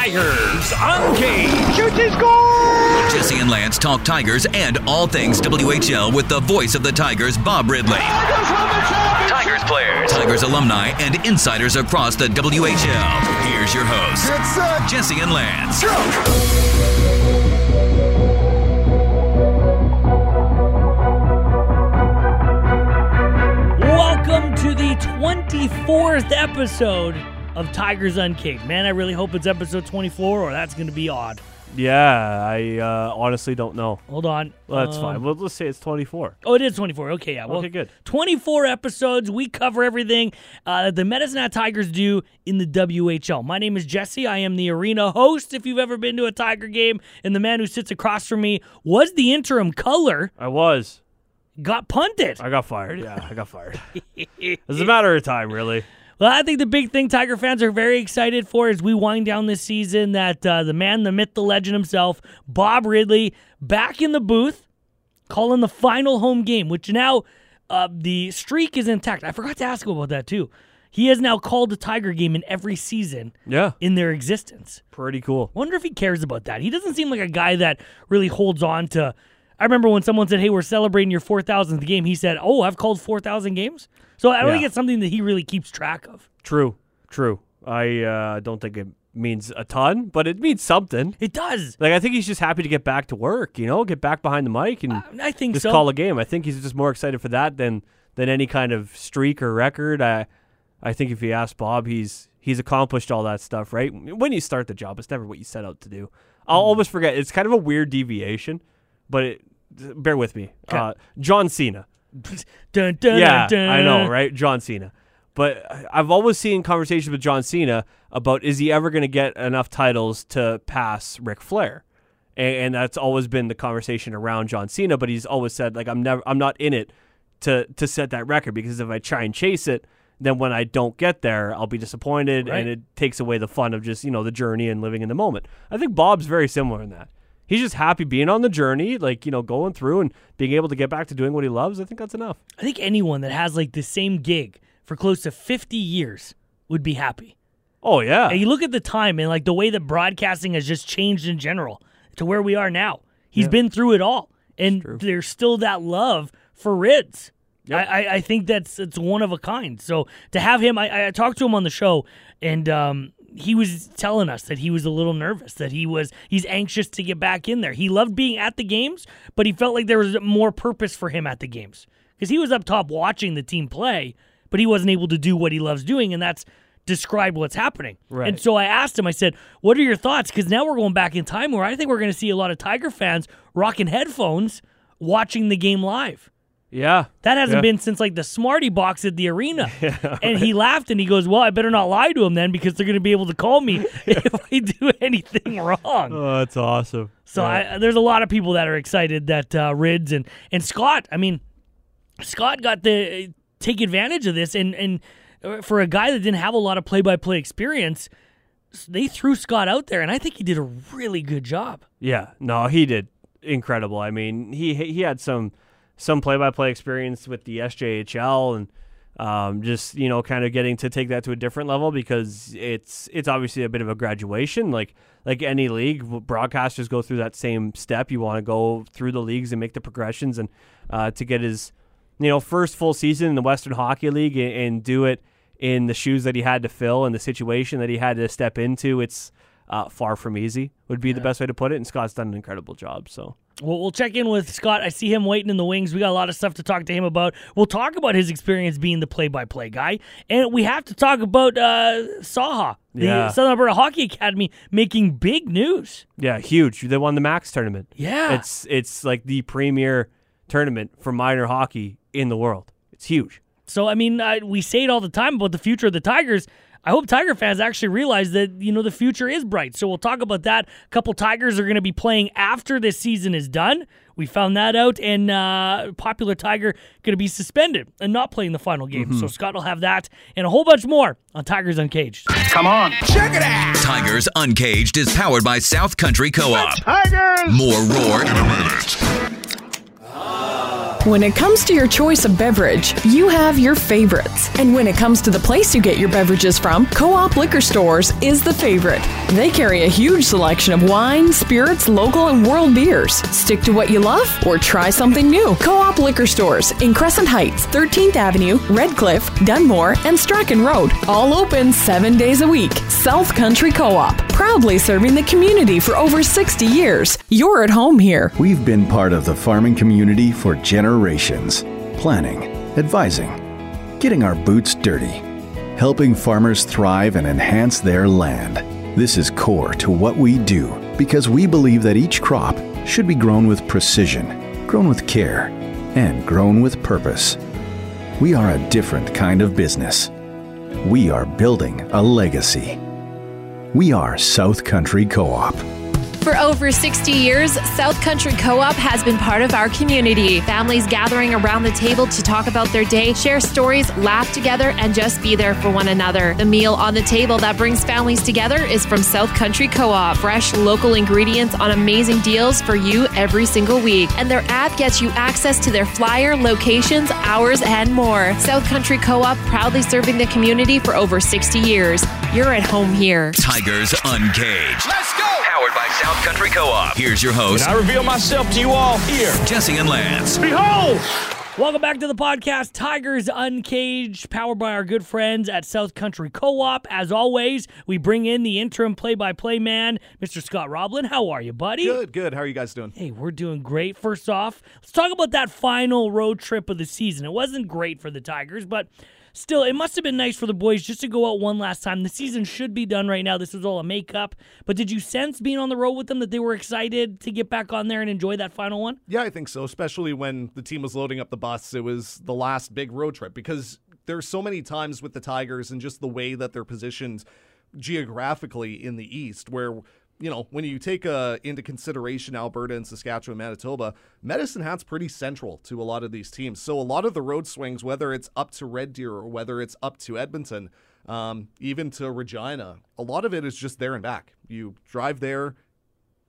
Tigers Uncaged. Shoots and scores! Jesse and Lance talk Tigers and all things WHL with the voice of the Tigers, Bob Ridley. Tigers players, Tigers alumni, and insiders across the WHL. Here's your host, Get set, Jesse and Lance. Welcome to the 24th episode of Tigers Uncaged. Man, I really hope it's episode 24 or that's going to be odd. Yeah, I uh, honestly don't know. Hold on. Well, that's Um, fine. Well, let's say it's 24. Oh, it is 24. Okay, yeah. Well, Okay, good. 24 episodes. We cover everything uh, that the Medicine Hat Tigers do in the WHL. My name is Jesse. I am the arena host. If you've ever been to a Tiger game, and the man who sits across from me was the interim color, I was. got punted. I got fired. Yeah, I got fired. it's a matter of time, really. Well, I think the big thing Tiger fans are very excited for as we wind down this season that uh, the man, the myth, the legend himself, Bob Ridley, back in the booth, calling the final home game, which now uh, the streak is intact. I forgot to ask him about that too. He has now called the Tiger game in every season Yeah, in their existence. pretty cool. Wonder if he cares about that. He doesn't seem like a guy that really holds on to. I remember when someone said, "Hey, we're celebrating your 4,000th game." He said, "Oh, I've called 4,000 games." So I don't Yeah. think it's something that he really keeps track of. True, true. I uh, don't think it means a ton, but it means something. It does. Like I think he's just happy to get back to work. You know, get back behind the mic and I think just so. call a game. I think he's just more excited for that than than any kind of streak or record. I I think if you ask Bob, he's he's accomplished all that stuff. Right when you start the job, it's never what you set out to do. I'll Mm. always forget. It's kind of a weird deviation, but it, bear with me. Uh, John Cena. Dun, dun, yeah, dun. I know, right? John Cena. But I've always seen conversations with John Cena about is he ever going to get enough titles to pass Ric Flair, and, and that's always been the conversation around John Cena. But he's always said like I'm never, I'm not in it to to set that record because if I try and chase it, then when I don't get there, I'll be disappointed, Right. and it takes away the fun of just you know the journey and living in the moment. I think Bob's very similar in that. He's just happy being on the journey, like you know, going through and being able to get back to doing what he loves. I think that's enough. I think anyone that has like the same gig for close to 50 years would be happy. Oh yeah, And you look at the time and like the way that broadcasting has just changed in general to where we are now. He's been through it all, and there's still that love for Rids. I, I, I think that's it's one of a kind. So to have him, I, I talked to him on the show, and um, he was telling us that he was a little nervous, that he was he's anxious to get back in there. He loved being at the games, but he felt like there was more purpose for him at the games because he was up top watching the team play, but he wasn't able to do what he loves doing, and that's describe what's happening. Right. And so I asked him, I said, What are your thoughts? Because now we're going back in time where I think we're going to see a lot of Tiger fans rocking headphones watching the game live. Yeah. That hasn't Yeah. been since like the Smarty box at the arena. and he laughed and he goes, Well, I better not lie to him then because they're going to be able to call me if I do anything wrong. Oh, that's awesome. So I, there's a lot of people that are excited that uh, Rids and, and Scott, I mean, Scott got to take advantage of this. And, and uh, for a guy that didn't have a lot of play by play experience, they threw Scott out there. And I think he did a really good job. Yeah, no, he did incredible. I mean, he he had some some play by play experience with the SJHL and um, just you know kind of getting to take that to a different level because it's it's obviously a bit of a graduation. Like like any league, broadcasters go through that same step. You want to go through the leagues and make the progressions and uh, to get his you know first full season in the Western Hockey League and, and do it in the shoes that he had to fill and the situation that he had to step into. It's uh, far from easy would be the best way to put it. And Scott's done an incredible job. So Well, we'll check in with Scott. I see him waiting in the wings. We got a lot of stuff to talk to him about. We'll talk about his experience being the play-by-play guy, and we have to talk about uh, Saha, the Yeah. Southern Alberta Hockey Academy, making big news. yeah, huge. They won the Mac's tournament. Yeah. it's it's like the premier tournament for minor hockey in the world. It's huge. So I mean, uh, we say it all the time about the future of the Tigers. I hope Tiger fans actually realize that you know the future is bright. So we'll talk about that. A couple Tigers are going to be playing after this season is done. We found that out, and uh, popular Tiger going to be suspended and not playing the final game. So Scott will have that and a whole bunch more on Tigers Uncaged. Come on. Check it out. Tigers Uncaged is powered by South Country Co-op. Tigers. More roar in a minute. When it comes to your choice of beverage, you have your favorites. And when it comes to the place you get your beverages from, Co op Liquor Stores is the favorite. They carry a huge selection of wine, spirits, local, and world beers. Stick to what you love or try something new. Co op Liquor Stores in Crescent Heights, 13th Avenue, Redcliff, Dunmore, and Strachan Road. All open seven days a week. South Country Co op, proudly serving the community for over 60 years. You're at home here. We've been part of the farming community for generations, planning, advising, getting our boots dirty, helping farmers thrive and enhance their land. This is core to what we do because we believe that each crop should be grown with precision, grown with care, and grown with purpose. We are a different kind of business. We are building a legacy. We are South Country Co op. For over 60 years, South Country Co op has been part of our community. Families gathering around the table to talk about their day, share stories, laugh together, and just be there for one another. The meal on the table that brings families together is from South Country Co op. Fresh local ingredients on amazing deals for you every single week. And their app gets you access to their flyer, locations, hours, and more. South Country Co op proudly serving the community for over 60 years. You're at home here. Tigers Uncaged. Let's go. Powered by South Country Co-op. Here's your host, I reveal myself to you all here. Jesse and Lance. Behold. Welcome back to the podcast, Tigers Uncaged, powered by our good friends at South Country Co-op. As always, we bring in the interim play-by-play man, Mr. Scott Roblin. How are you, buddy? Good, good. How are you guys doing? Hey, we're doing great. First off, let's talk about that final road trip of the season. It wasn't great for the Tigers, but still, it must have been nice for the boys just to go out one last time. The season should be done right now. This was all a makeup. But did you sense being on the road with them that they were excited to get back on there and enjoy that final one? Yeah, I think so, especially when the team was loading up the bus. It was the last big road trip because there's so many times with the Tigers and just the way that they're positioned geographically in the East where you know, when you take uh, into consideration Alberta and Saskatchewan, Manitoba, Medicine Hat's pretty central to a lot of these teams. So a lot of the road swings, whether it's up to Red Deer or whether it's up to Edmonton, um, even to Regina, a lot of it is just there and back. You drive there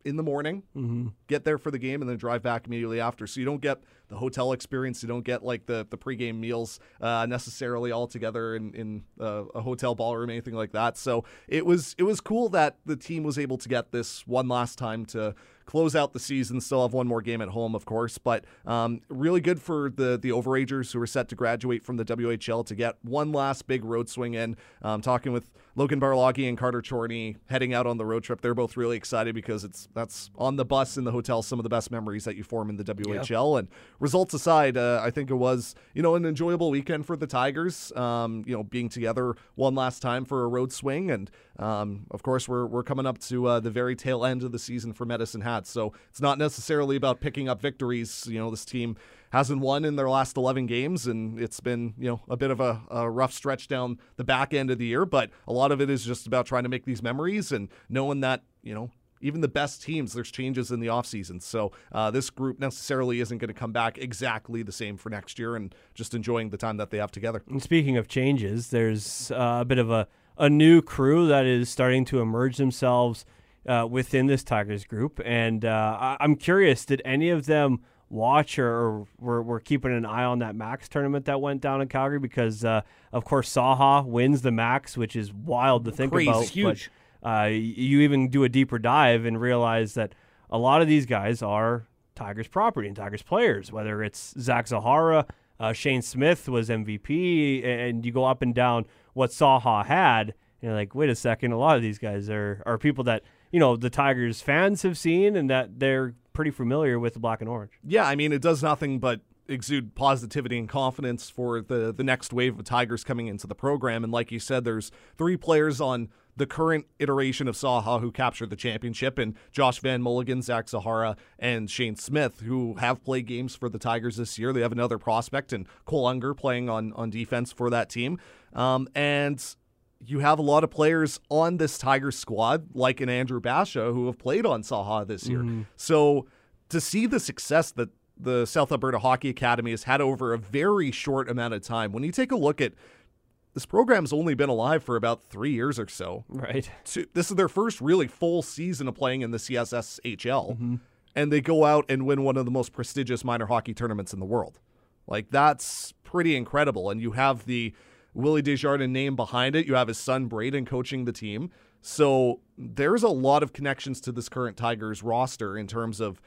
in the morning, Mm-hmm. get there for the game, and then drive back immediately after. So you don't get the hotel experience. You don't get like the the pregame meals uh, necessarily all together in in uh, a hotel ballroom, anything like that. So it was it was cool that the team was able to get this one last time to close out the season. Still have one more game at home, of course, but um, really good for the the overagers who are set to graduate from the WHL to get one last big road swing in. Um, talking with Logan Barloggy and Carter Chorney heading out on the road trip. They're both really excited because it's that's on the bus in the hotel some of the best memories that you form in the WHL. And results aside, uh, I think it was you know an enjoyable weekend for the Tigers. Um, you know, being together one last time for a road swing, and um, of course we're we're coming up to uh, the very tail end of the season for Medicine Hat. So it's not necessarily about picking up victories. You know, this team hasn't won in their last 11 games, and it's been you know a bit of a, a rough stretch down the back end of the year. But a lot of it is just about trying to make these memories and knowing that you know even the best teams, there's changes in the offseason. So uh, this group necessarily isn't going to come back exactly the same for next year, and just enjoying the time that they have together. And speaking of changes, there's uh, a bit of a, a new crew that is starting to emerge themselves uh, within this Tigers group. And uh, I- I'm curious, did any of them watch or, or were, were keeping an eye on that Mac's tournament that went down in Calgary? Because, uh, of course, Saha wins the Mac's, which is wild to think Crazy. about. Huge. But, uh, you even do a deeper dive and realize that a lot of these guys are Tigers property and Tigers players, whether it's Zach Zahara, uh, Shane Smith was MVP, and you go up and down what Saha had, and you're like, wait a second, a lot of these guys are, are people that, you know, the Tigers fans have seen and that they're pretty familiar with the black and orange. Yeah, I mean, it does nothing but exude positivity and confidence for the the next wave of Tigers coming into the program. And like you said, there's three players on the current iteration of Saha who captured the championship, and Josh Van Mulligen, Zach Zahara, and Shane Smith, who have played games for the Tigers this year. They have another prospect, and Cole Unger playing on on defense for that team. Um, and you have a lot of players on this Tiger squad, like an Andrew Basha, who have played on Saha this year. Mm-hmm. So to see the success that the South Alberta Hockey Academy has had over a very short amount of time, when you take a look at this program's only been alive for about three years or so. Right. This is their first really full season of playing in the CSSHL, mm-hmm. and they go out and win one of the most prestigious minor hockey tournaments in the world. Like that's pretty incredible. And you have the Willie Desjardins name behind it. You have his son Braden coaching the team. So there's a lot of connections to this current Tigers roster in terms of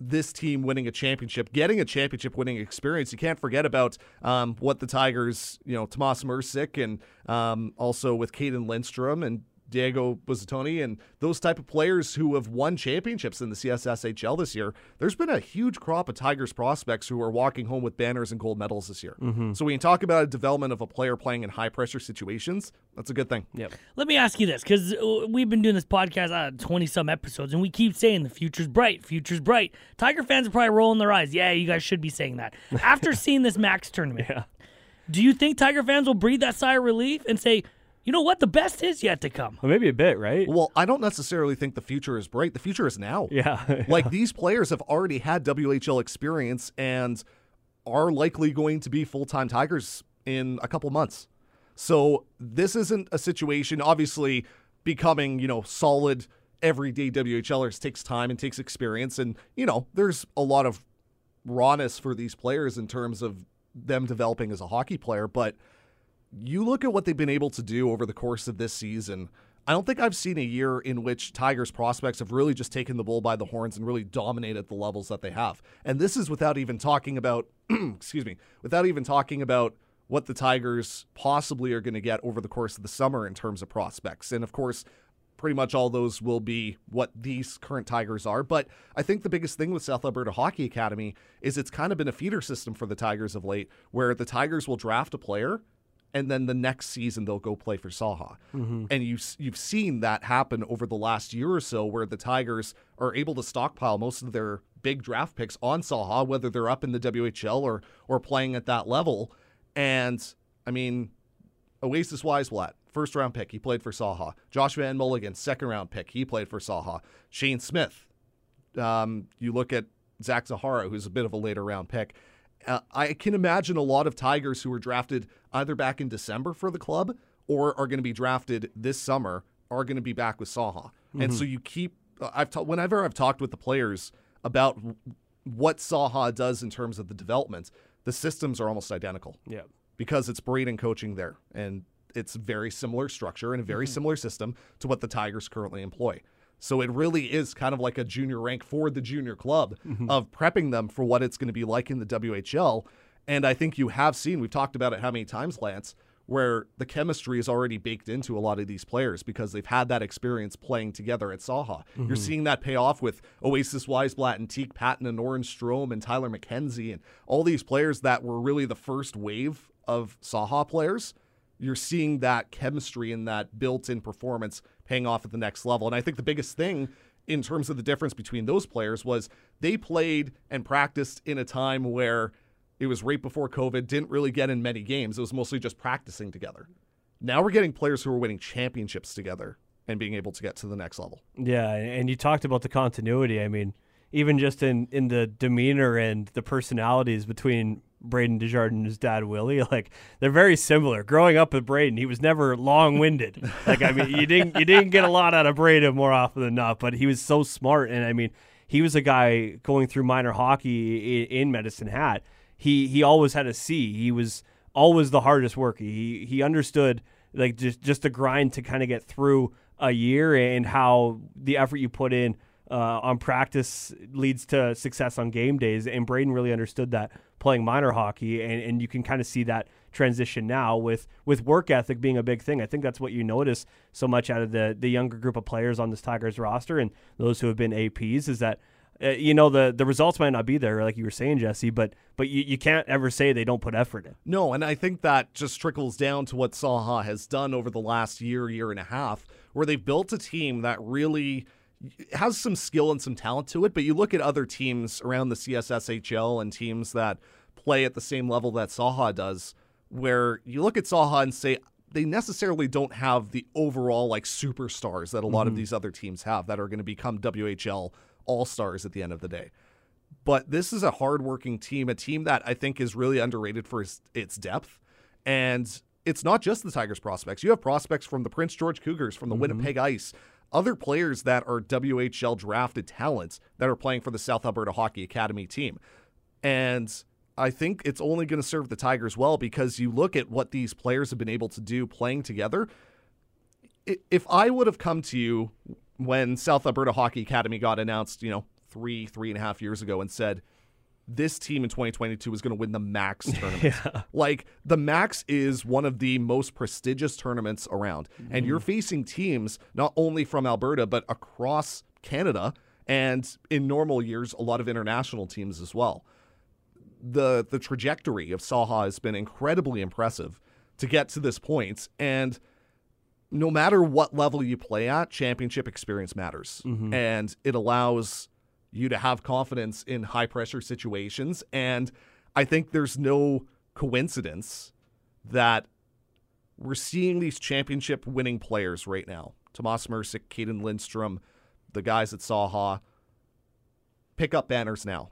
this team winning a championship, getting a championship winning experience. You can't forget about um, what the Tigers, you know, Tomas Mrsic and um, also with Cayden Lindstrom and Diego Buzzatoni and those type of players who have won championships in the CSSHL this year, there's been a huge crop of Tigers prospects who are walking home with banners and gold medals this year. Mm-hmm. So when you talk about a development of a player playing in high pressure situations, that's a good thing. Yep. Let me ask you this, because we've been doing this podcast uh, twenty some episodes, and we keep saying the future's bright, future's bright. Tiger fans are probably rolling their eyes. Yeah, you guys should be saying that after seeing this Mac's tournament. Yeah. Do you think Tiger fans will breathe that sigh of relief and say, you know what, the best is yet to come? Well, maybe a bit, right? Well, I don't necessarily think the future is bright. The future is now. Yeah. like these players have already had WHL experience and are likely going to be full time Tigers in a couple months. So this isn't a situation, obviously, becoming, you know, solid everyday WHLers takes time and takes experience. And, you know, there's a lot of rawness for these players in terms of them developing as a hockey player. But you look at what they've been able to do over the course of this season. I don't think I've seen a year in which Tigers prospects have really just taken the bull by the horns and really dominated the levels that they have. And this is without even talking about, excuse me, without even talking about what the Tigers possibly are going to get over the course of the summer in terms of prospects. And of course, pretty much all those will be what these current Tigers are. But I think the biggest thing with South Alberta Hockey Academy is it's kind of been a feeder system for the Tigers of late, where the Tigers will draft a player and then the next season they'll go play for Saha. Mm-hmm. And you you've seen that happen over the last year or so, where the Tigers are able to stockpile most of their big draft picks on Saha, whether they're up in the WHL or or playing at that level. And I mean, Oasiz Wiesblatt, first round pick, he played for Saha. Josh Van Mulligen, second round pick, he played for Saha. Shane Smith, um, you look at Zach Zahara, who's a bit of a later round pick. Uh, I can imagine a lot of Tigers who were drafted either back in December for the club or are going to be drafted this summer are going to be back with Saha. Mm-hmm. And so you keep I've ta- whenever I've talked with the players about what Saha does in terms of the development, the systems are almost identical. Yeah. Because it's Braden coaching there and it's very similar structure and a very mm-hmm. similar system to what the Tigers currently employ. So it really is kind of like a junior rank for the junior club mm-hmm. of prepping them for what it's going to be like in the WHL. And I think you have seen, we've talked about it how many times, Lance, where the chemistry is already baked into a lot of these players because they've had that experience playing together at Saha. Mm-hmm. You're seeing that pay off with Oasiz Wiesblatt and Teak Patton and Oren Strom and Tyler McKenzie and all these players that were really the first wave of Saha players you're seeing that chemistry and that built-in performance paying off at the next level. And I think the biggest thing in terms of the difference between those players was they played and practiced in a time where it was right before COVID, didn't really get in many games. It was mostly just practicing together. Now we're getting players who are winning championships together and being able to get to the next level. Yeah, and you talked about the continuity. I mean, even just in in the demeanor and the personalities between Braden Desjardins and his dad Willie. Like they're very similar. Growing up with Braden, he was never long winded. like I mean, you didn't you didn't get a lot out of Braden more often than not, but he was so smart. And I mean, he was a guy going through minor hockey in, in Medicine Hat. He he always had a C. He was always the hardest worker. He he understood like just just the grind to kind of get through a year and how the effort you put in uh, on practice leads to success on game days. And Braden really understood that playing minor hockey, and, and you can kind of see that transition now with with work ethic being a big thing. I think that's what you notice so much out of the the younger group of players on this Tigers roster and those who have been APs is that. Uh, you know the the results might not be there like you were saying Jesse but but you, you can't ever say they don't put effort in no and I think that just trickles down to what Saha has done over the last year year and a half where they've built a team that really has some skill and some talent to it, but you look at other teams around the CSSHL and teams that play at the same level that Saha does, where you look at Saha and say they necessarily don't have the overall like superstars that a lot mm-hmm. of these other teams have that are going to become WHL all stars at the end of the day. But this is a hardworking team, a team that I think is really underrated for its depth. And it's not just the Tigers prospects. You have prospects from the Prince George Cougars, from the mm-hmm. Winnipeg Ice, other players that are WHL drafted talents that are playing for the South Alberta Hockey Academy team. And I think it's only going to serve the Tigers well because you look at what these players have been able to do playing together. If I would have come to you when South Alberta Hockey Academy got announced, you know, three, three and a half years ago and said, this team in 2022 is going to win the Mac's tournament. yeah. Like the Max is one of the most prestigious tournaments around, mm-hmm. and you're facing teams not only from Alberta but across Canada, and in normal years, a lot of international teams as well. the The trajectory of Saha has been incredibly impressive to get to this point, and no matter what level you play at, championship experience matters, mm-hmm. and it allows you to have confidence in high pressure situations. And I think there's no coincidence that we're seeing these championship winning players right now. Tomas Mrsic, Cayden Lindstrom, the guys at Saha pick up banners now.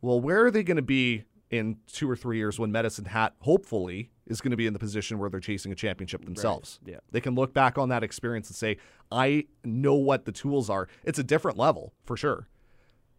Well, where are they going to be in two or three years when Medicine Hat hopefully is going to be in the position where they're chasing a championship themselves? Right. Yeah. They can look back on that experience and say, I know what the tools are. It's a different level for sure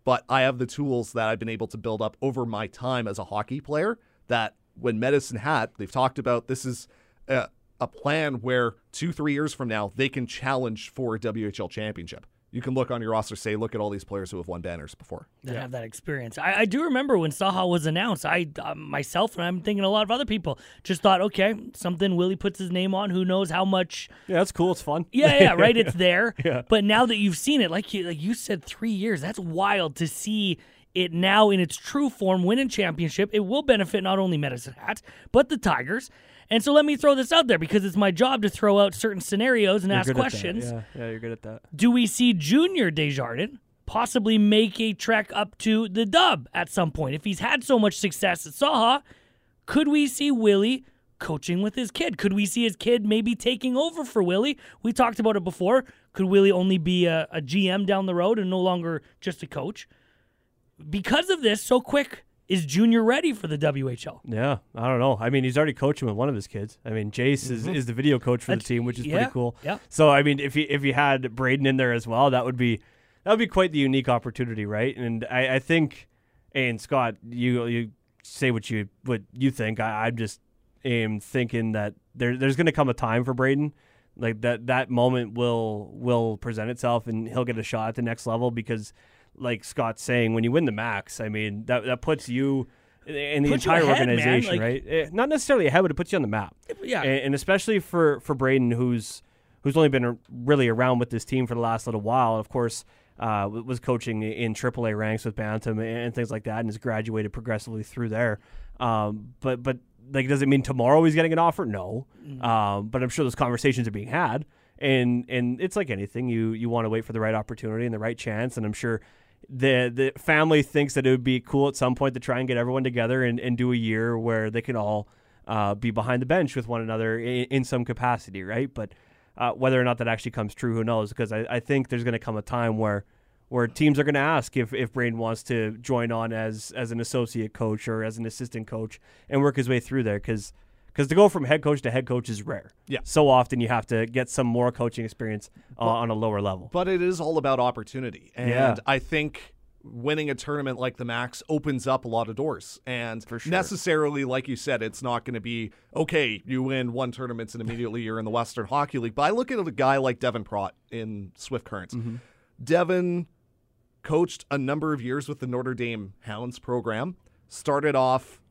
but I have the tools that I've been able to build up over my time as a hockey player that when Medicine Hat, they've talked about this is a, a plan where two, three years from now, they can challenge for a WHL championship you can look on your roster, say, look at all these players who have won banners before. That yeah. have that experience. I, I, do remember when Saha was announced. I uh, myself and I'm thinking a lot of other people just thought, okay, something Willie puts his name on. Who knows how much? Yeah, that's cool. It's fun. Yeah, yeah, right. It's there. yeah. But now that you've seen it, like you, like you said, three years. That's wild to see it now in its true form, win a championship. It will benefit not only Medicine Hat but the Tigers. And so let me throw this out there because it's my job to throw out certain scenarios and you're ask questions. Yeah. yeah, you're good at that. Do we see Junior Desjardins possibly make a trek up to the dub at some point? If he's had so much success at Saha, could we see Willie coaching with his kid? Could we see his kid maybe taking over for Willie? We talked about it before. Could Willie only be a, a GM down the road and no longer just a coach? Because of this, so quick is Junior ready for the WHL? Yeah, I don't know. I mean, he's already coaching with one of his kids. I mean, Jace mm-hmm. is, is the video coach for That's, the team, which is yeah, pretty cool. Yeah. So I mean, if he if he had Braden in there as well, that would be that would be quite the unique opportunity, right? And I, I think, and Scott, you you say what you what you think. I, I'm just am thinking that there there's going to come a time for Braden like that that moment will will present itself and he'll get a shot at the next level because like Scott's saying, when you win the Mac's, I mean that that puts you in the entire ahead, organization, like, right? Eh, not necessarily ahead, but it puts you on the map. Yeah, and, and, especially for for Braden, who's who's only been really around with this team for the last little while. Of course, uh, was coaching in AAA ranks with Bantam and things like that, and has graduated progressively through there. Um, but but like, does it mean tomorrow he's getting an offer? No. Mm-hmm. Um, but I'm sure those conversations are being had and and it's like anything you you want to wait for the right opportunity and the right chance and i'm sure the the family thinks that it would be cool at some point to try and get everyone together and, and do a year where they can all uh, be behind the bench with one another in, in some capacity, right? But uh, whether or not that actually comes true, who knows? Because I, I think there's going to come a time where where teams are going to ask if if Braden wants to join on as as an associate coach or as an assistant coach and work his way through there because because to go from head coach to head coach is rare. Yeah. So often you have to get some more coaching experience uh, but, on a lower level. But it is all about opportunity. And yeah. I think winning a tournament like the Mac's opens up a lot of doors. And sure. necessarily, like you said, it's not going to be, okay, you win one tournament and immediately you're in the Western Hockey League. But I look at a guy like Devan Praught in Swift Currents. Mm-hmm. Devan coached a number of years with the Notre Dame Hounds program, started off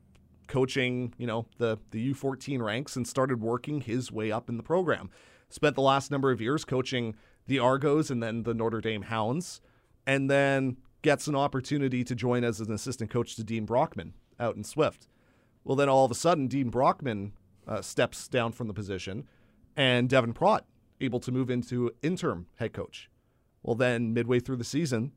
coaching, you know, the the U14 ranks and started working his way up in the program. Spent the last number of years coaching the Argos and then the Notre Dame Hounds, and then gets an opportunity to join as an assistant coach to Dean Brockman out in Swift. Well, then all of a sudden, Dean Brockman uh, steps down from the position, and Devan Praught able to move into interim head coach. Well, then midway through the season,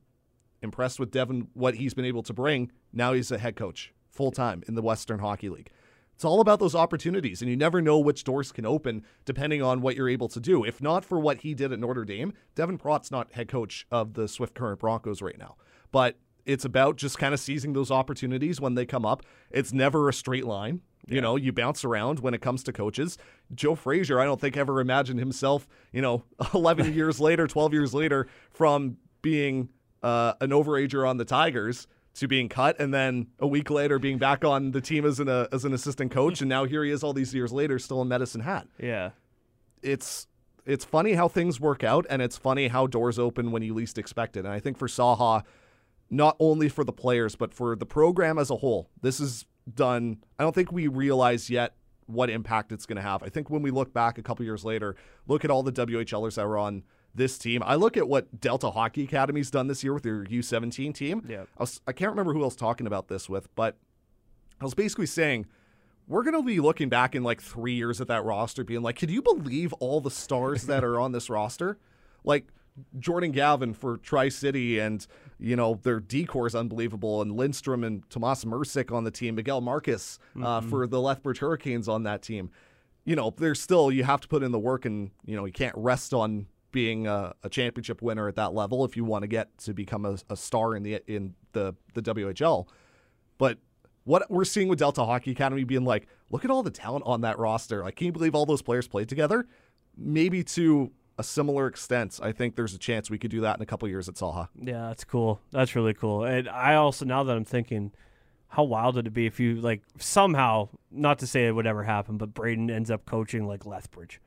impressed with Devan what he's been able to bring. Now he's a head coach full time in the Western Hockey League. It's all about those opportunities, and you never know which doors can open depending on what you're able to do. If not for what he did at Notre Dame, Devan Praught's not head coach of the Swift Current Broncos right now. But it's about just kind of seizing those opportunities when they come up. It's never a straight line. You yeah. know, you bounce around when it comes to coaches. Joe Frazier, I don't think ever imagined himself, you know, 11 years later, 12 years later, from being uh, an overager on the Tigers to being cut and then a week later being back on the team as an uh, as an assistant coach and now here he is all these years later still in Medicine Hat. Yeah. It's it's funny how things work out and it's funny how doors open when you least expect it. And I think for Saha not only for the players but for the program as a whole, this is done I don't think we realize yet what impact it's going to have. I think when we look back a couple years later, look at all the WHLers that were on this team. I look at what Delta Hockey Academy's done this year with their U17 team. Yeah. I, was, I can't remember who else talking about this with, but I was basically saying we're going to be looking back in like three years at that roster, being like, could you believe all the stars that are on this roster? Like Jordan Gavin for Tri City, and you know their decor is unbelievable, and Lindstrom and Tomas Mrsic on the team, Miguel Marques uh, for the Lethbridge Hurricanes on that team. You know, there's still you have to put in the work, and you know you can't rest on being a, a championship winner at that level if you want to get to become a, a star in the in the the WHL. But what we're seeing with Delta Hockey Academy being like, look at all the talent on that roster. Like, can you believe all those players played together? Maybe to a similar extent, I think there's a chance we could do that in a couple years at Saha. Yeah, that's cool. That's really cool. And I also now that I'm thinking, how wild would it be if you like somehow, not to say it would ever happen, but Braden ends up coaching like Lethbridge,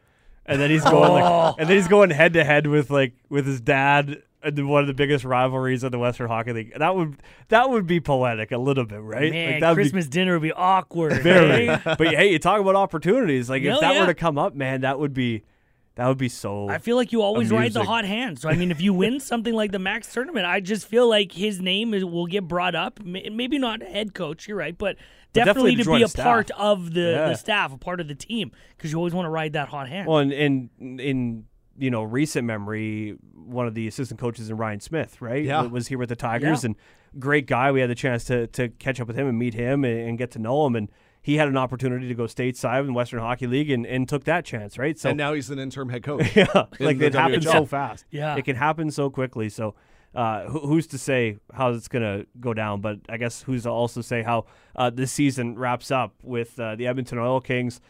and then he's going like, and then he's going head to head with like with his dad in one of the biggest rivalries of the Western Hockey League. That would that would be poetic a little bit, right? Man, like, that be Christmas dinner would be awkward. very. eh? but hey, you talk about opportunities. Like Hell if that yeah. were to come up, man, that would be that would be so. I feel like you always ride the hot hand. So I mean, if you win something like the Mac's tournament, I just feel like his name is, will get brought up. Maybe not head coach, you're right, but definitely definitely, to to be a a staff. part of the, Yeah. the staff, a part of the team, because you always want to ride that hot hand. Well, and in, in you know recent memory, one of the assistant coaches in Ryan Smith, right? Yeah. was here with the Tigers Yeah. and great guy. We had the chance to to catch up with him and meet him and, and get to know him, and he had an opportunity to go stateside in the Western Hockey League and, and took that chance, right? So and now he's an interim head coach. yeah, like it happens WHL. so fast. Yeah. it can happen so quickly. So. Uh, who, who's to say how it's gonna go down? But I guess who's to also say how uh, this season wraps up with uh, the Edmonton Oil Kings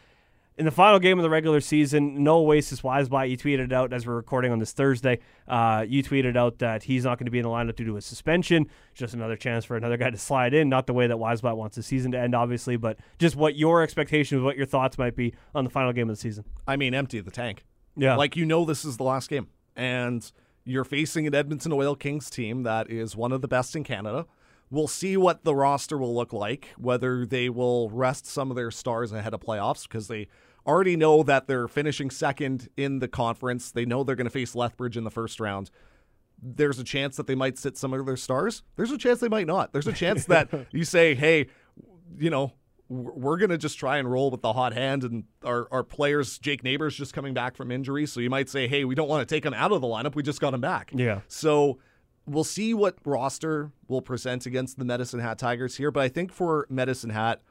in the final game of the regular season, no Oasis Wiseby. You tweeted out as we're recording on this Thursday. Uh, you tweeted out that he's not going to be in the lineup due to a suspension. Just another chance for another guy to slide in. Not the way that Wiseby wants the season to end, obviously, but just what your expectations, what your thoughts might be on the final game of the season. I mean, empty the tank. Yeah, Like you know, this is the last game, and you're facing an Edmonton Oil Kings team that is one of the best in Canada. We'll see what the roster will look like, whether they will rest some of their stars ahead of playoffs because they already know that they're finishing second in the conference. They know they're going to face Lethbridge in the first round. There's a chance that they might sit some of their stars. There's a chance they might not. There's a chance that you say, hey, you know, we're we're gonna just try and roll with the hot hand, and our our players, Jake Neighbours, just coming back from injury, so you might say, hey, we don't want to take him out of the lineup. We just got him back. Yeah. So we'll see what roster will present against the Medicine Hat Tigers here, but I think for Medicine Hat,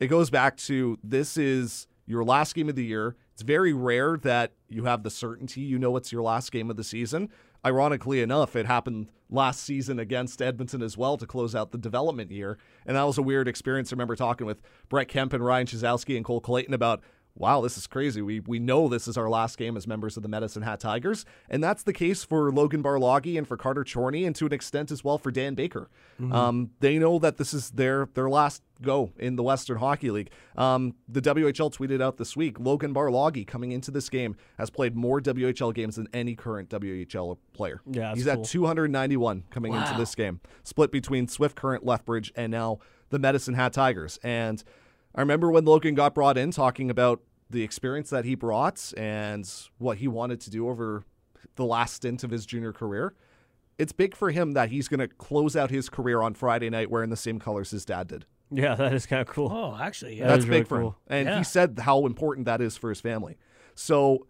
it goes back to this is your last game of the year. It's very rare that you have the certainty you know it's your last game of the season. Ironically enough, it happened last season against Edmonton as well to close out the development year. And that was a weird experience. I remember talking with Brett Kemp and Ryan Chyzowski and Cole Clayton about wow, this is crazy. We we know this is our last game as members of the Medicine Hat Tigers, and that's the case for Logan Barloggy and for Carter Chorney, and to an extent as well for Dan Baker. Um, they know that this is their their last go in the Western Hockey League. Um, the WHL tweeted out this week: Logan Barloggy coming into this game has played more WHL games than any current WHL player. Yeah, he's cool. at 291 coming into this game, split between Swift Current, Lethbridge, and now the Medicine Hat Tigers. And I remember when Logan got brought in talking about the experience that he brought and what he wanted to do over the last stint of his junior career. It's big for him that he's going to close out his career on Friday night wearing the same colors his dad did. yeah, that is kind of cool. oh, actually, yeah. That's is big really for him. And Yeah. he said how important that is for his family. So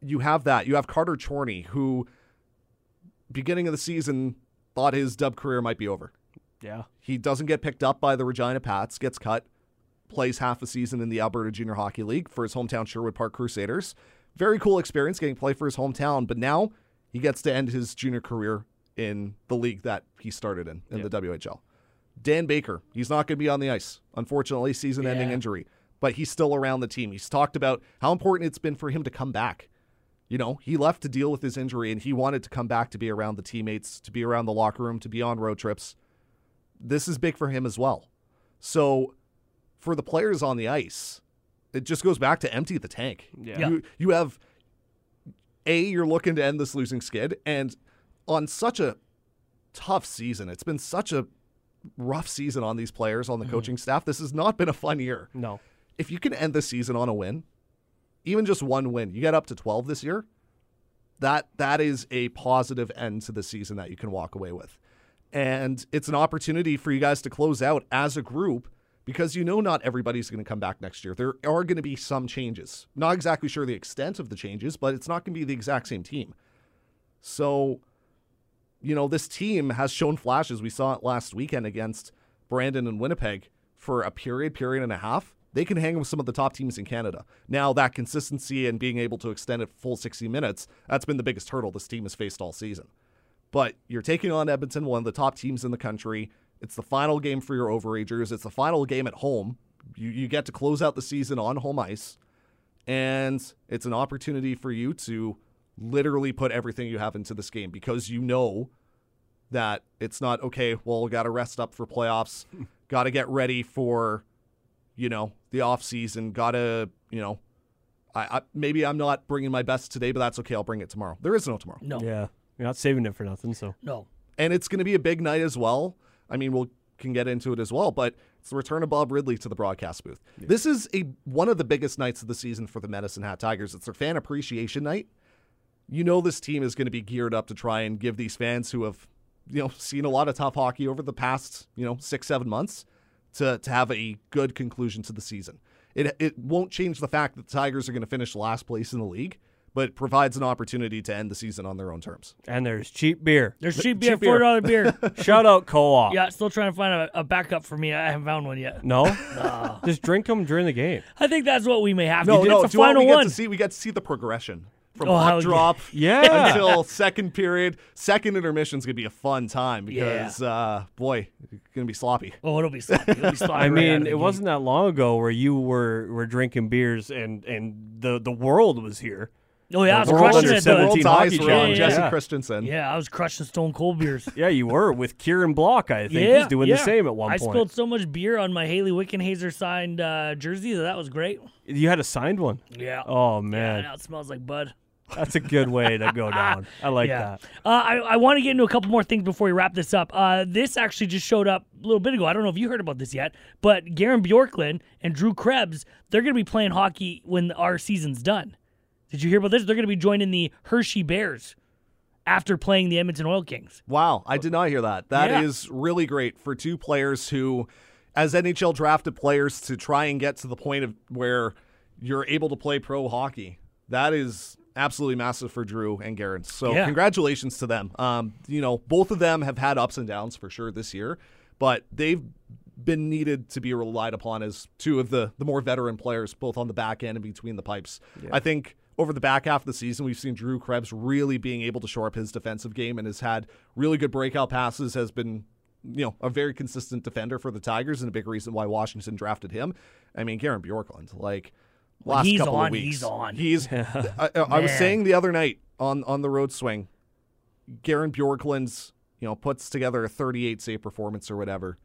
you have that. You have Carter Chorney, who beginning of the season thought his dub career might be over. Yeah, He doesn't get picked up by the Regina Pats, gets cut, plays half a season in the Alberta Junior Hockey League for his hometown Sherwood Park Crusaders. Very cool experience getting to play for his hometown, but now he gets to end his junior career in the league that he started in, in the WHL. Dan Baker, he's not going to be on the ice. Unfortunately, season ending Yeah. injury, but he's still around the team. He's talked about how important it's been for him to come back. You know, he left to deal with his injury and he wanted to come back to be around the teammates, to be around the locker room, to be on road trips this is big for him as well. So for the players on the ice, it just goes back to empty the tank. Yeah. You you have a you're looking to end this losing skid and on such a tough season. It's been such a rough season on these players on the mm-hmm. coaching staff. This has not been a fun year. No. If you can end the season on a win, even just one win, you get up to 12 this year. That that is a positive end to the season that you can walk away with. And it's an opportunity for you guys to close out as a group because you know not everybody's going to come back next year. There are going to be some changes. Not exactly sure the extent of the changes, but it's not going to be the exact same team. So, you know, this team has shown flashes. We saw it last weekend against Brandon and Winnipeg for a period, period and a half. They can hang with some of the top teams in Canada. Now, that consistency and being able to extend it full 60 minutes, that's been the biggest hurdle this team has faced all season. But you're taking on Edmonton, one of the top teams in the country. It's the final game for your overagers. It's the final game at home. You, you get to close out the season on home ice. And it's an opportunity for you to literally put everything you have into this game because you know that it's not okay, well, got to rest up for playoffs, got to get ready for, you know, the off season, got to, you know, I, I maybe I'm not bringing my best today, but that's okay. I'll bring it tomorrow. There is no tomorrow. No. Yeah. You're not saving it for nothing, so. No. And it's going to be a big night as well. I mean, we'll can get into it as well, but it's the return of Bob Ridley to the broadcast booth. This is a one of the biggest nights of the season for the Medicine Hat Tigers. It's their fan appreciation night. You know this team is going to be geared up to try and give these fans who have, you know, seen a lot of tough hockey over the past, you know, 6-7 months to to have a good conclusion to the season. It it won't change the fact that the Tigers are going to finish last place in the league, but provides an opportunity to end the season on their own terms. And there's cheap beer. There's cheap beer, Cheap beer. four dollar beer. Shout out co-op. yeah, still trying to find a, a backup for me. I haven't found one yet. No? Just drink them during the game. I think that's what we may have No, to do. no. it's Do the you know what final we get one. to see? We get to see the progression from Oh, puck hell yeah. drop Yeah. until second period. Second intermission's gonna be a fun time because, uh, boy, it's gonna be sloppy. Oh, it'll be sloppy. It'll be sloppy I right mean, it wasn't that long ago where you were were drinking beers and and the the world was here. Oh yeah, I was crushing Under it. The though. world's eyes hockey were on challenge, Jesse yeah. Christensen. Yeah, I was crushing Stone Cold beers. Yeah, you were with Kieran Block. I think yeah, he's doing yeah. the same at one I point. I spilled so much beer on my Hayley Wickenheiser signed uh, jersey that that was great. You had a signed one. Yeah. Oh Yeah, man, now it smells like bud. that's a good way to go down. I like yeah. that. Uh, I, I want to get into a couple more things before we wrap this up. Uh, this actually just showed up a little bit ago. I don't know if you heard about this yet, but Garin Bjorklund and Drew Krebs, they're going to be playing hockey when our season's done. Did you hear about this? They're going to be joining the Hershey Bears after playing the Edmonton Oil Kings. Wow, I did not hear that. That is Yeah. really great for two players who, as NHL drafted players, to try and get to the point of where you're able to play pro hockey. That is absolutely massive for Drew and Garin. So Yeah. congratulations to them. Um, you know, both of them have had ups and downs for sure this year, but they've been needed to be relied upon as two of the the more veteran players, both on the back end and between the pipes. I think over the back half of the season, we've seen Drew Krebs really being able to shore up his defensive game and has had really good breakout passes, has been, you know, a very consistent defender for the Tigers and a big reason why Washington drafted him. I mean, Garin Bjorklund, like last he's couple on, of weeks. he's on. He's I, I- I was saying the other night on on the road swing, Garin Bjorklund's, you know, puts together a 38 save performance or whatever.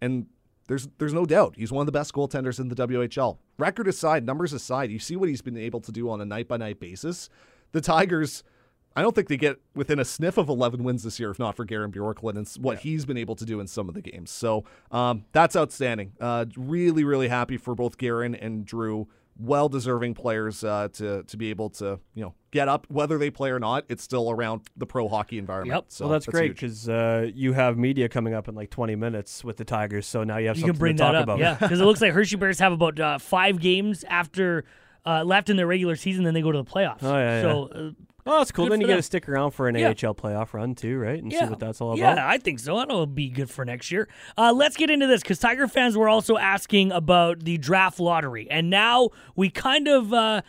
And there's there's no doubt he's one of the best goaltenders in the WHL. Record aside, numbers aside, you see what he's been able to do on a night by night basis. The Tigers, I don't think they get within a sniff of 11 wins this year if not for Garin Bjorklund and what he's been able to do in some of the games. So um, that's outstanding. Uh, really, really happy for both Garin and Drew. Well deserving players uh, to to be able to you know get up whether they play or not. It's still around the pro hockey environment. Yep. So well, that's, great huge. because uh, you have media coming up in like 20 minutes with the Tigers, so now you have You something can bring to talk that up, about. yeah, because it looks like Hershey Bears have about uh, five games after uh, left in their regular season, then they go to the playoffs. Oh, yeah, so uh, Oh, that's cool. Good then for you get to stick around for an Yeah. AHL playoff run too, right? And see what that's all about. yeah. I think so. I know it'll be good for next year. Uh, let's get into this because Tiger fans were also asking about the draft lottery, and now we kind of uh,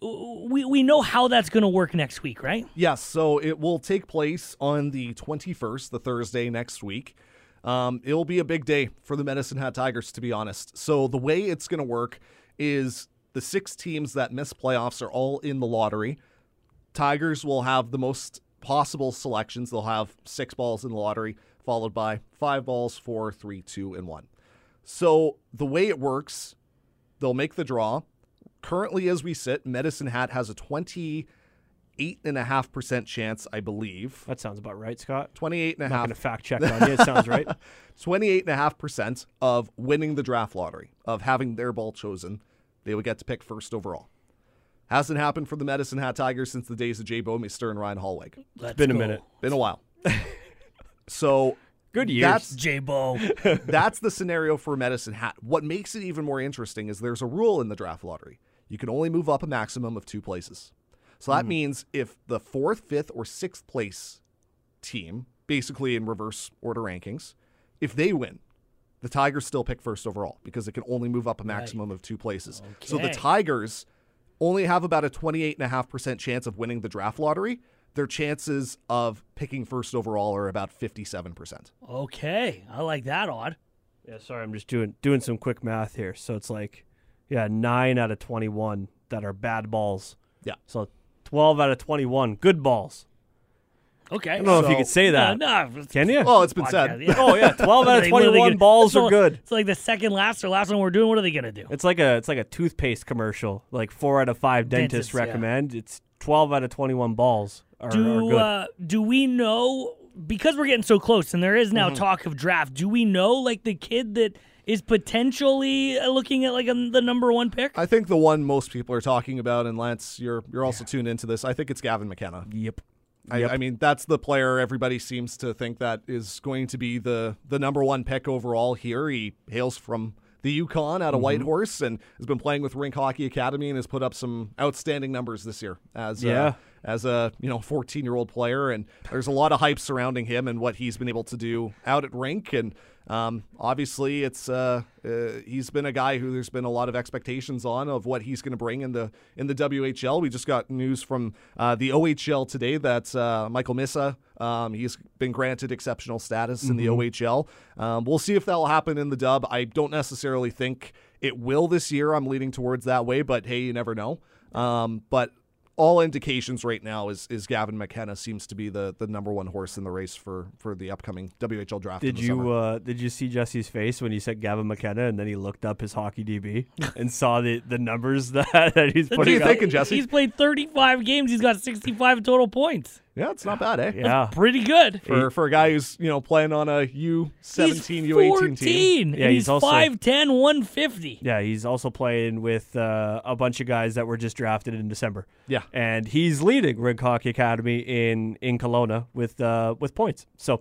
we we know how that's going to work next week, right? Yes, so it will take place on the 21st, the Thursday next week. Um, it'll be a big day for the Medicine Hat Tigers, to be honest. So the way it's going to work is the six teams that miss playoffs are all in the lottery. Tigers will have the most possible selections. They'll have six balls in the lottery, followed by five balls, four, three, two, and one. So the way it works, they'll make the draw. Currently, as we sit, Medicine Hat has a 28.5% chance, I believe. That sounds about right, Scott. 28 and a Not going to fact check on you. It sounds right. 28.5% of winning the draft lottery, of having their ball chosen. They would get to pick first overall. Hasn't happened for the Medicine Hat Tigers since the days of Jay Bouwmeester and Ryan Hollweg. It's been a minute. Been a while. so Good years. That's Jay Bo. that's the scenario for Medicine Hat. What makes it even more interesting is there's a rule in the draft lottery. You can only move up a maximum of two places. So that hmm. means if the fourth, fifth, or sixth place team, basically in reverse order rankings, if they win, the Tigers still pick first overall because it can only move up a maximum of two places. So the Tigers only have about a 28.5% chance of winning the draft lottery. Their chances of picking first overall are about 57%. Okay, I like that odd. Yeah, sorry, I'm just doing doing some quick math here. So it's like, yeah, nine out of twenty-one that are bad balls. Yeah. So twelve out of twenty-one good balls. Okay. I don't know if you So- could say that. No, no, Can you? Well, it's been podcast, said. yeah. oh yeah, twelve out of Like, what are they twenty-one gonna- balls are good. It's like the second last or last one we're doing. What are they gonna do? It's like a it's like a toothpaste commercial. Like four out of five dentists, Dentists, yeah. recommend. It's twelve out of twenty-one balls are, are Do good. uh, do we know because we're getting so close and there is now Mm-hmm. talk of draft? Do we know like the kid that is potentially uh, looking at like a, the number one pick? I think the one most people are talking about, and Lance, you're you're also tuned into this. I think it's Gavin McKenna. yep. I, Yep. I mean, that's the player everybody seems to think that is going to be the the number one pick overall here. He hails from the Yukon out of Mm-hmm. Whitehorse and has been playing with Rink Hockey Academy and has put up some outstanding numbers this year as Yeah. uh, as a you know 14 year old player. And there's a lot of hype surrounding him and what he's been able to do out at Rink. And um, obviously, it's uh, uh, he's been a guy who there's been a lot of expectations on of what he's going to bring in the in the WHL. We just got news from uh, the OHL today that uh, Michael Misa um, he's been granted exceptional status in the OHL. Um, we'll see if that will happen in the Dub. I don't necessarily think it will this year. I'm leaning towards that way, but hey, you never know. Um, but all indications right now is is Gavin McKenna seems to be the the number one horse in the race for for the upcoming WHL draft. Did you uh, did you see Jesse's face when he said Gavin McKenna and then he looked up his hockey DB and saw the, the numbers that, that he's What are you up? thinking, Jesse? He's played 35 games. He's got 65 total points. Yeah, it's not bad, eh? Yeah. Pretty good. For for a guy who's you know playing on a U seventeen U eighteen team. Yeah, and he's he's, also- 5'10", 150. Yeah, he's also playing with uh, a bunch of guys that were just drafted in December. Yeah. and he's leading Rink Hockey Academy in in Kelowna with uh, with points. So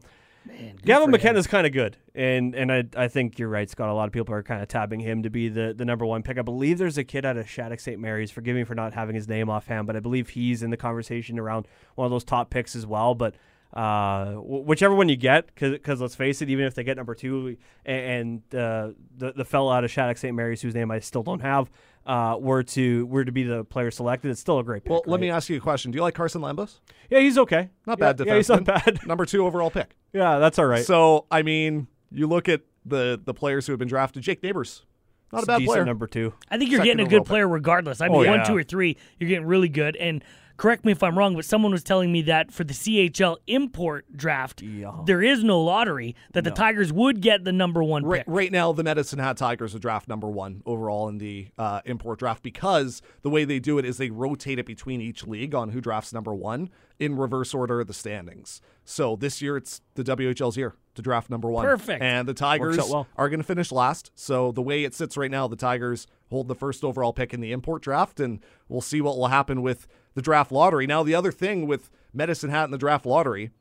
Gavin McKenna's kind of good, and and I I think you're right, Scott. A lot of people are kind of tabbing him to be the the number one pick. I believe there's a kid out of Shattuck St. Mary's. Forgive me for not having his name offhand, but I believe he's in the conversation around one of those top picks as well. But uh, whichever one you get, because let's face it, even if they get number two, and, and uh, the the fellow out of Shattuck St. Mary's, whose name I still don't have, uh, were to were to be the player selected, it's still a great pick. Well, let right? me ask you a question. Do you like Carson Lambos? Yeah, he's okay. Not Yeah, bad Yeah, he's not bad. Number two overall pick. yeah, that's all right. So I mean, you look at the the players who have been drafted. Jake Neighbours, not It's a bad player. number two. I think you're Second getting a overall good pick. player regardless. I mean, Oh, one, yeah. two, or three, you're getting really good. And correct me if I'm wrong, but someone was telling me that for the CHL import draft, Yeah. there is no lottery, that the Tigers would get the number one Right, pick. right now, the Medicine Hat Tigers are draft number one overall in the uh, import draft because the way they do it is they rotate it between each league on who drafts number one in reverse order of the standings. So this year it's the WHL's year to draft number one. Perfect. And the Tigers well. are going to finish last. So the way it sits right now, the Tigers hold the first overall pick in the import draft, and we'll see what will happen with the draft lottery. Now, the other thing with Medicine Hat and the draft lottery,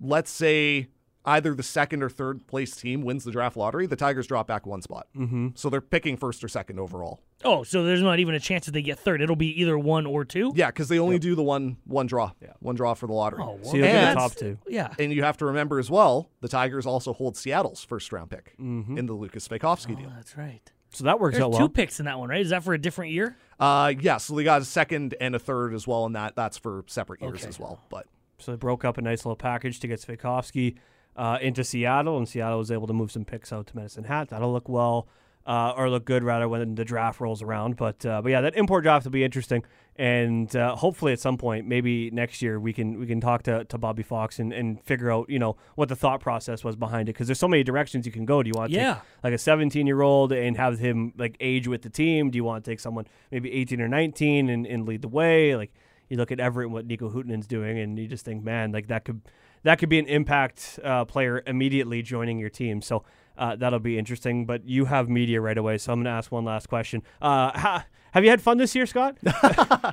let's say either the second or third place team wins the draft lottery, the Tigers drop back one spot. Mm-hmm. So they're picking first or second overall. Oh, so there's not even a chance that they get third. It'll be either one or two. Yeah, because they only do the one one draw, yeah. one draw for the lottery. Oh, well, So you'll get the And- top two. Yeah. And you have to remember as well, the Tigers also hold Seattle's first round pick in the Lukas Svejkovsky deal. Oh, that's right. So that works There's out two picks in that one, right? Is that for a different year? Uh, yeah, so they got a second and a third as well, and that that's for separate years Okay. as well. But So they broke up a nice little package to get Svejkovsky uh, into Seattle, and Seattle was able to move some picks out to Medicine Hat. That'll look well. Uh, or look good rather when the draft rolls around. But uh, but yeah, that import draft will be interesting, and uh, hopefully at some point, maybe next year, we can we can talk to, to Bobby Fox and, and figure out you know what the thought process was behind it because there's so many directions you can go. Do you want to Yeah. take like a 17 year old and have him like age with the team? Do you want to take someone maybe 18 or 19 and, and lead the way? Like you look at Everett and what Niko Huuhtanen's doing, and you just think, man, like that could that could be an impact uh, player immediately joining your team. So uh, that'll be interesting. But you have media right away, so I'm going to ask one last question. Uh, ha, have you had fun this year, Scott?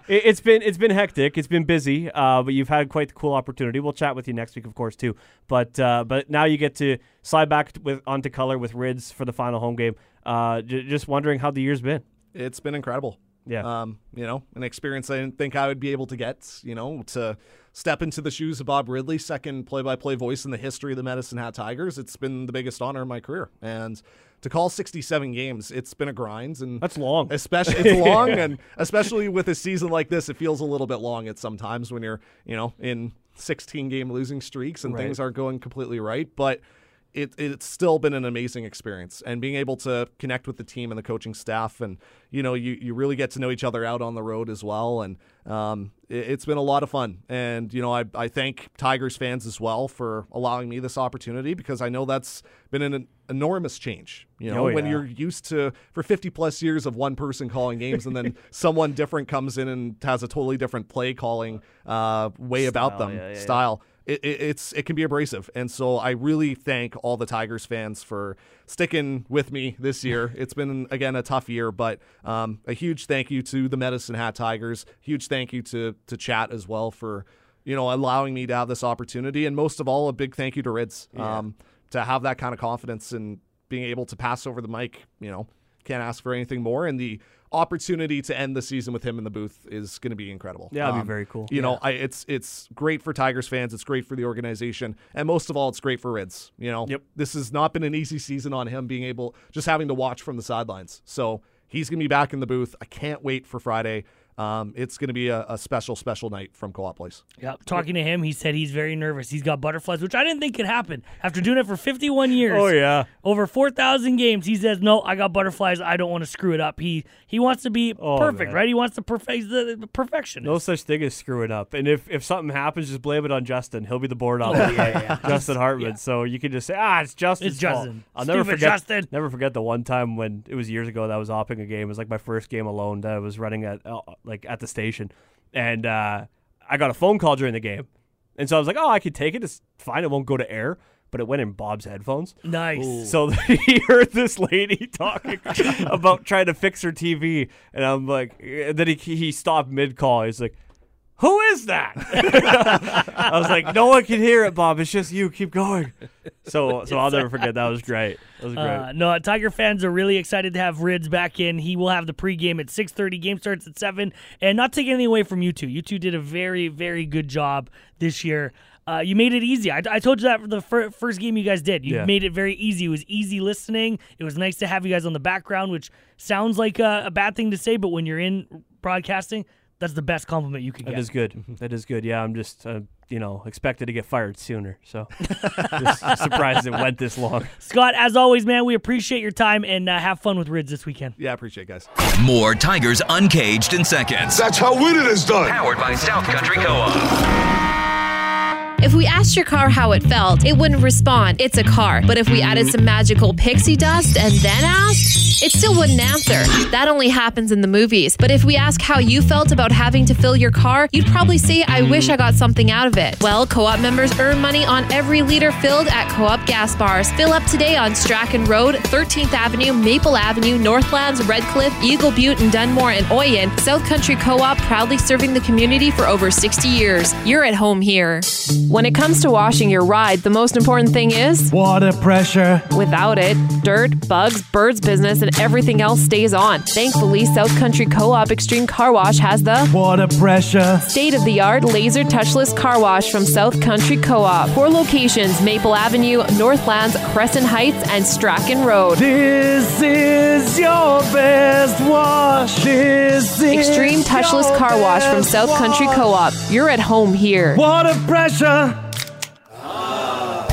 it, it's been it's been hectic. It's been busy, uh, but you've had quite the cool opportunity. We'll chat with you next week, of course, too. But uh, but now you get to slide back with onto color with Rids for the final home game. Uh, j- just wondering how the year's been. It's been incredible. Yeah. Um, you know, an experience I didn't think I would be able to get, you know, to step into the shoes of Bob Ridley, second play by play voice in the history of the Medicine Hat Tigers. It's been the biggest honor of my career. And to call 67 games, it's been a grind. And That's long. especially it's long and especially with a season like this, it feels a little bit long at sometimes when you're, you know, in 16 game losing streaks and Right. things aren't going completely right. But it, it's still been an amazing experience. And being able to connect with the team and the coaching staff and you know you, you really get to know each other out on the road as well. And um, it, has been a lot of fun. And you know I, I thank tigers fans as well for allowing me this opportunity because i know that's been an enormous change you know Oh, when you're used to for 50 plus years of one person calling games and then someone different comes in and has a totally different play calling uh, way about them yeah, yeah, yeah. style it, it, it's it can be abrasive, and so I really thank all the Tigers fans for sticking with me this year. It's been again a tough year, but um, a huge thank you to the Medicine Hat Tigers. Huge thank you to to Chat as well for you know allowing me to have this opportunity, and most of all, a big thank you to Rids um, to have that kind of confidence and being able to pass over the mic. You know, can't ask for anything more, and the opportunity to end the season with him in the booth is going to be incredible. Yeah, that'd be very cool. You know, I, it's it's great for Tigers fans. It's great for the organization, and most of all, it's great for Rids. You know, Yep. this has not been an easy season on him, being able just having to watch from the sidelines. So he's going to be back in the booth. I can't wait for Friday. Um, it's going to be a, a special, special night from Co-op Place. Yeah, talking to him, he said he's very nervous. He's got butterflies, which I didn't think could happen after doing it for 51 years. Oh yeah. over 4,000 games. He says, "No, I got butterflies. I don't want to screw it up." He he wants to be Oh, perfect, man. right? He wants to perfect the, the perfection. No such thing as screwing up. And if, if something happens, just blame it on Justin. He'll be the board op. yeah, yeah. Justin Hartman. So you can just say, ah, it's Justin's It's fault." Justin. I'll never Stupid forget. Justin. Never forget the one time when it was years ago that I was opping a game. It was like my first game alone that I was running at uh, like at the station, and uh, I got a phone call during the game, and so I was like, oh, I could take it. It's fine. It won't go to air. But it went in Bob's headphones. nice. So he heard this lady talking about trying to fix her TV, and I'm like, and then he he stopped mid call. He's like, "Who is that?" I was like, "No one can hear it, Bob. It's just you. Keep going." So so I'll never forget. That was great. That was great. Uh, no, Tiger fans are really excited to have Rids back in. He will have the pregame at 6:30. Game starts at seven, and not taking anything away from you two. You two did a very, very good job this year. Uh, you made it easy. I, I told you that for the fir- first game you guys did. You Yeah. made it very easy. It was easy listening. It was nice to have you guys on the background, which sounds like a, a bad thing to say, but when you're in broadcasting, that's the best compliment you could That get. is good. That is good. Yeah, I'm just uh, you know expected to get fired sooner. So just surprised it went this long. Scott, as always, man, we appreciate your time and uh, have fun with Rids this weekend. Yeah, I appreciate it, guys. More Tigers Uncaged in seconds. That's how winning is done. Powered by South Country Co-op. If we asked your car how it felt, it wouldn't respond. It's a car. But if we added some magical pixie dust and then asked, it still wouldn't answer. That only happens in the movies. But if we ask how you felt about having to fill your car, you'd probably say, I wish I got something out of it. Well, co op members earn money on every liter filled at co op gas bars. Fill up today on Strachan Road, 13th Avenue, Maple Avenue, Northlands, Redcliff, Eagle Butte, and Dunmore and Oyen. South Country Co op proudly serving the community for over 60 years. You're at home here. When it comes to washing your ride, the most important thing is Water pressure. without it, dirt, bugs, birds business, and everything else stays on. Thankfully, South Country Co op Extreme Car Wash has the Water pressure. state of the art laser touchless car wash from South Country Co op. Four locations Maple Avenue, Northlands, Crescent Heights, and Strachan Road. This is your best wash. This is Extreme touchless car wash from South Country. Co op. You're at home here. Water pressure.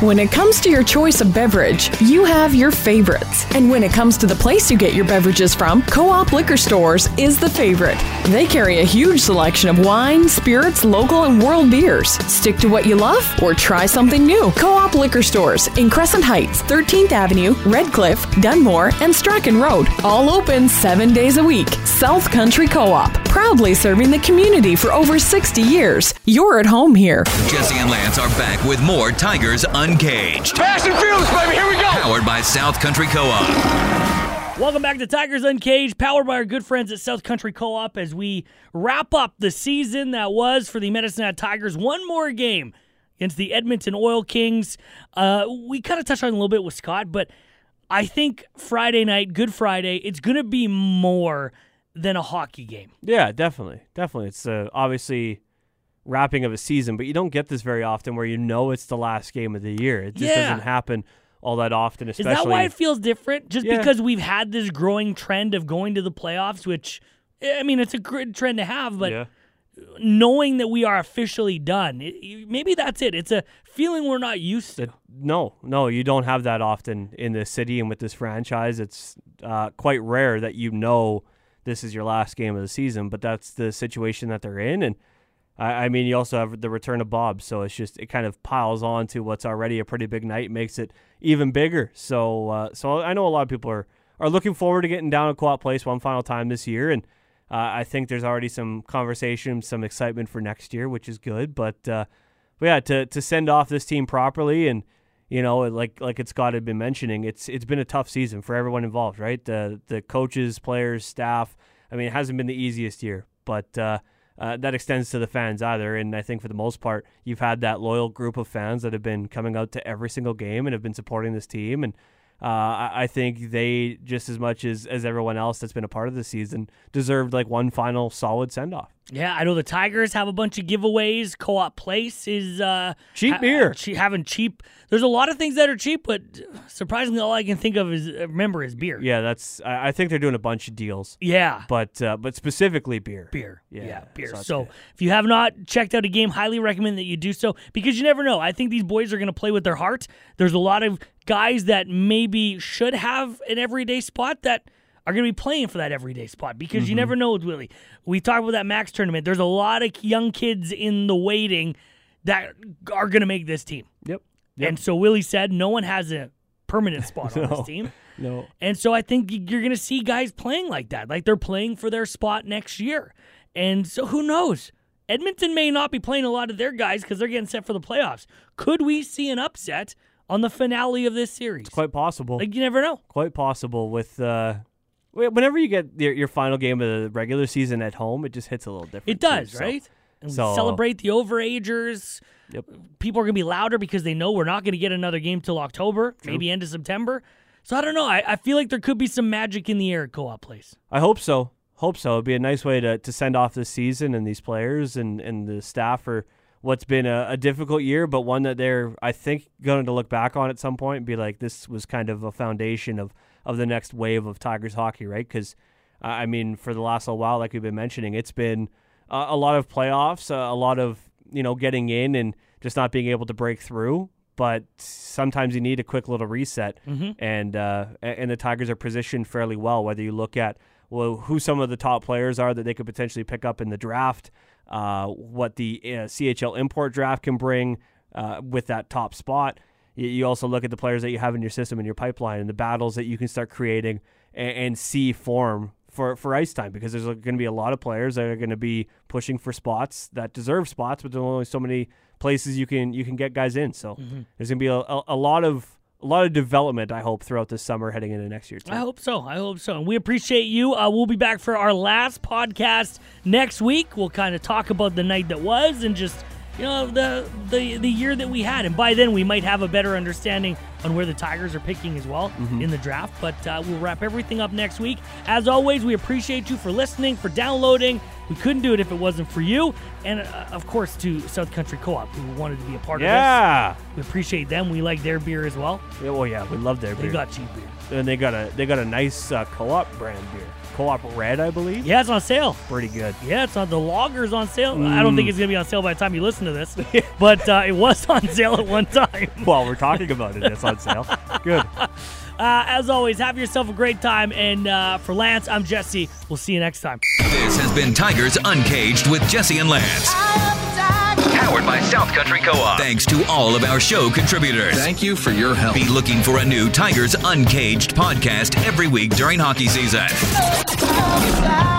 When it comes to your choice of beverage, you have your favorites. And when it comes to the place you get your beverages from, Co op Liquor Stores is the favorite. They carry a huge selection of wine, spirits, local, and world beers. Stick to what you love or try something new. Co op Liquor Stores in Crescent Heights, 13th Avenue, Redcliff, Dunmore, and Strachan Road. All open seven days a week. South Country Co op, proudly serving the community for over 60 years. You're at home here. Jesse and Lance are back with more Tigers Uncaged. Fast and Furious, baby, here we go! Powered by South Country Co op. Welcome back to Tigers Uncaged, powered by our good friends at South Country Co op as we wrap up the season that was for the Medicine Hat Tigers. One more game against the Edmonton Oil Kings. Uh, we kind of touched on a little bit with Scott, but I think Friday night, Good Friday, it's going to be more than a hockey game. Yeah, definitely, definitely. It's uh, obviously wrapping of a season, but you don't get this very often where you know it's the last game of the year. It just Yeah. doesn't happen all that often. Especially Is that why it feels different? Just Yeah. because we've had this growing trend of going to the playoffs, which I mean, it's a good trend to have, but yeah. knowing that we are officially done, it, maybe that's it. It's a feeling we're not used to. No, no, you don't have that often in this city and with this franchise. It's uh, quite rare that you know this is your last game of the season, but that's the situation that they're in. And I, I mean, you also have the return of Bob, so it's just it kind of piles on to what's already a pretty big night, makes it even bigger. So, uh, so I know a lot of people are are looking forward to getting down to Co-op Place one final time this year, and uh, I think there's already some conversation, some excitement for next year, which is good. But, uh, but yeah, to to send off this team properly and you know, like like it's Scott had been mentioning, it's it's been a tough season for everyone involved, right? The the coaches, players, staff. I mean, it hasn't been the easiest year, but uh, uh, that extends to the fans either. And I think for the most part, you've had that loyal group of fans that have been coming out to every single game and have been supporting this team. And uh, I, I think they just as much as as everyone else that's been a part of the season deserved like one final solid send off. Yeah, I know the Tigers have a bunch of giveaways. Co-op Place is uh, Cheap beer. Yeah, that's. I, I think they're doing a bunch of deals, Yeah. but uh, but specifically beer. beer. Yeah, Yeah, beer. so So, if you have not checked out a game, highly recommend that you do so because you never know. I think these boys are going to play with their heart. There's a lot of guys that maybe should have an everyday spot that are going to be playing for that everyday spot because Mm-hmm. you never know with Willie. We talked about that Mac's tournament. There's a lot of young kids in the waiting that are going to make this team. Yep. Yep. And so Willie said no one has a permanent spot on No. this team. No. And so I think you're going to see guys playing like that, like they're playing for their spot next year. And so who knows? Edmonton may not be playing a lot of their guys because they're getting set for the playoffs. Could we see an upset on the finale of this series? It's quite possible. like you never know. quite possible with uh whenever you get your, your final game of the regular season at home it just hits a little different It too, does, so- right? And we so- celebrate the overagers. Yep. People are going to be louder because they know we're not going to get another game till October, maybe end of September. So I don't know. I, I feel like there could be some magic in the air at Co-op Place. i hope so hope so it'd be a nice way to, to send off this season and these players and, and the staff for what's been a, a difficult year but one that they're i think going to look back on at some point and be like this was kind of a foundation of, of the next wave of tigers hockey right because i mean for the last little while like we've been mentioning it's been uh, a lot of playoffs uh, a lot of you know getting in and just not being able to break through. But sometimes you need a quick little reset. And uh, and the tigers are positioned fairly well whether you look at well who some of the top players are that they could potentially pick up in the draft uh, what the uh, chl import draft can bring uh, with that top spot. You, you also look at the players that you have in your system in your pipeline and the battles that you can start creating and, and see form for, for ice time because there's going to be a lot of players that are going to be pushing for spots that deserve spots, but there's only so many places you can you can get guys in. So there's going to be a, a, a lot of a lot of development, I hope, throughout this summer heading into next year too. I hope so. I hope so. And we appreciate you. Uh, we'll be back for our last podcast next week. We'll kind of talk about the night that was and just you know the the the year that we had. And by then we might have a better understanding on where the Tigers are picking as well Mm-hmm. in the draft. But uh, we'll wrap everything up next week. As always, we appreciate you for listening, for downloading. We couldn't do it if it wasn't for you. And uh, of course, to South Country Co op, who wanted to be a part Yeah. of this. We appreciate them. We like their beer as well. yeah. Well, yeah, we love their They beer. They got cheap beer. and they got a they got a nice uh, co-op brand beer. Co-op Red, I believe. Yeah, it's on sale. Pretty good. Yeah, it's on the loggers on sale. I don't Mm. think it's gonna be on sale by the time you listen to this, but uh, it was on sale at one time. While we're talking about it, it's on sale. Good. Uh, as always, have yourself a great time. And uh, for Lance, I'm Jesse. We'll see you next time. This has been Tigers Uncaged with Jesse and Lance. Powered by South Country Co-op. Thanks to all of our show contributors. Thank you for your help. Be looking for a new Tigers Uncaged podcast every week during hockey season. Oh,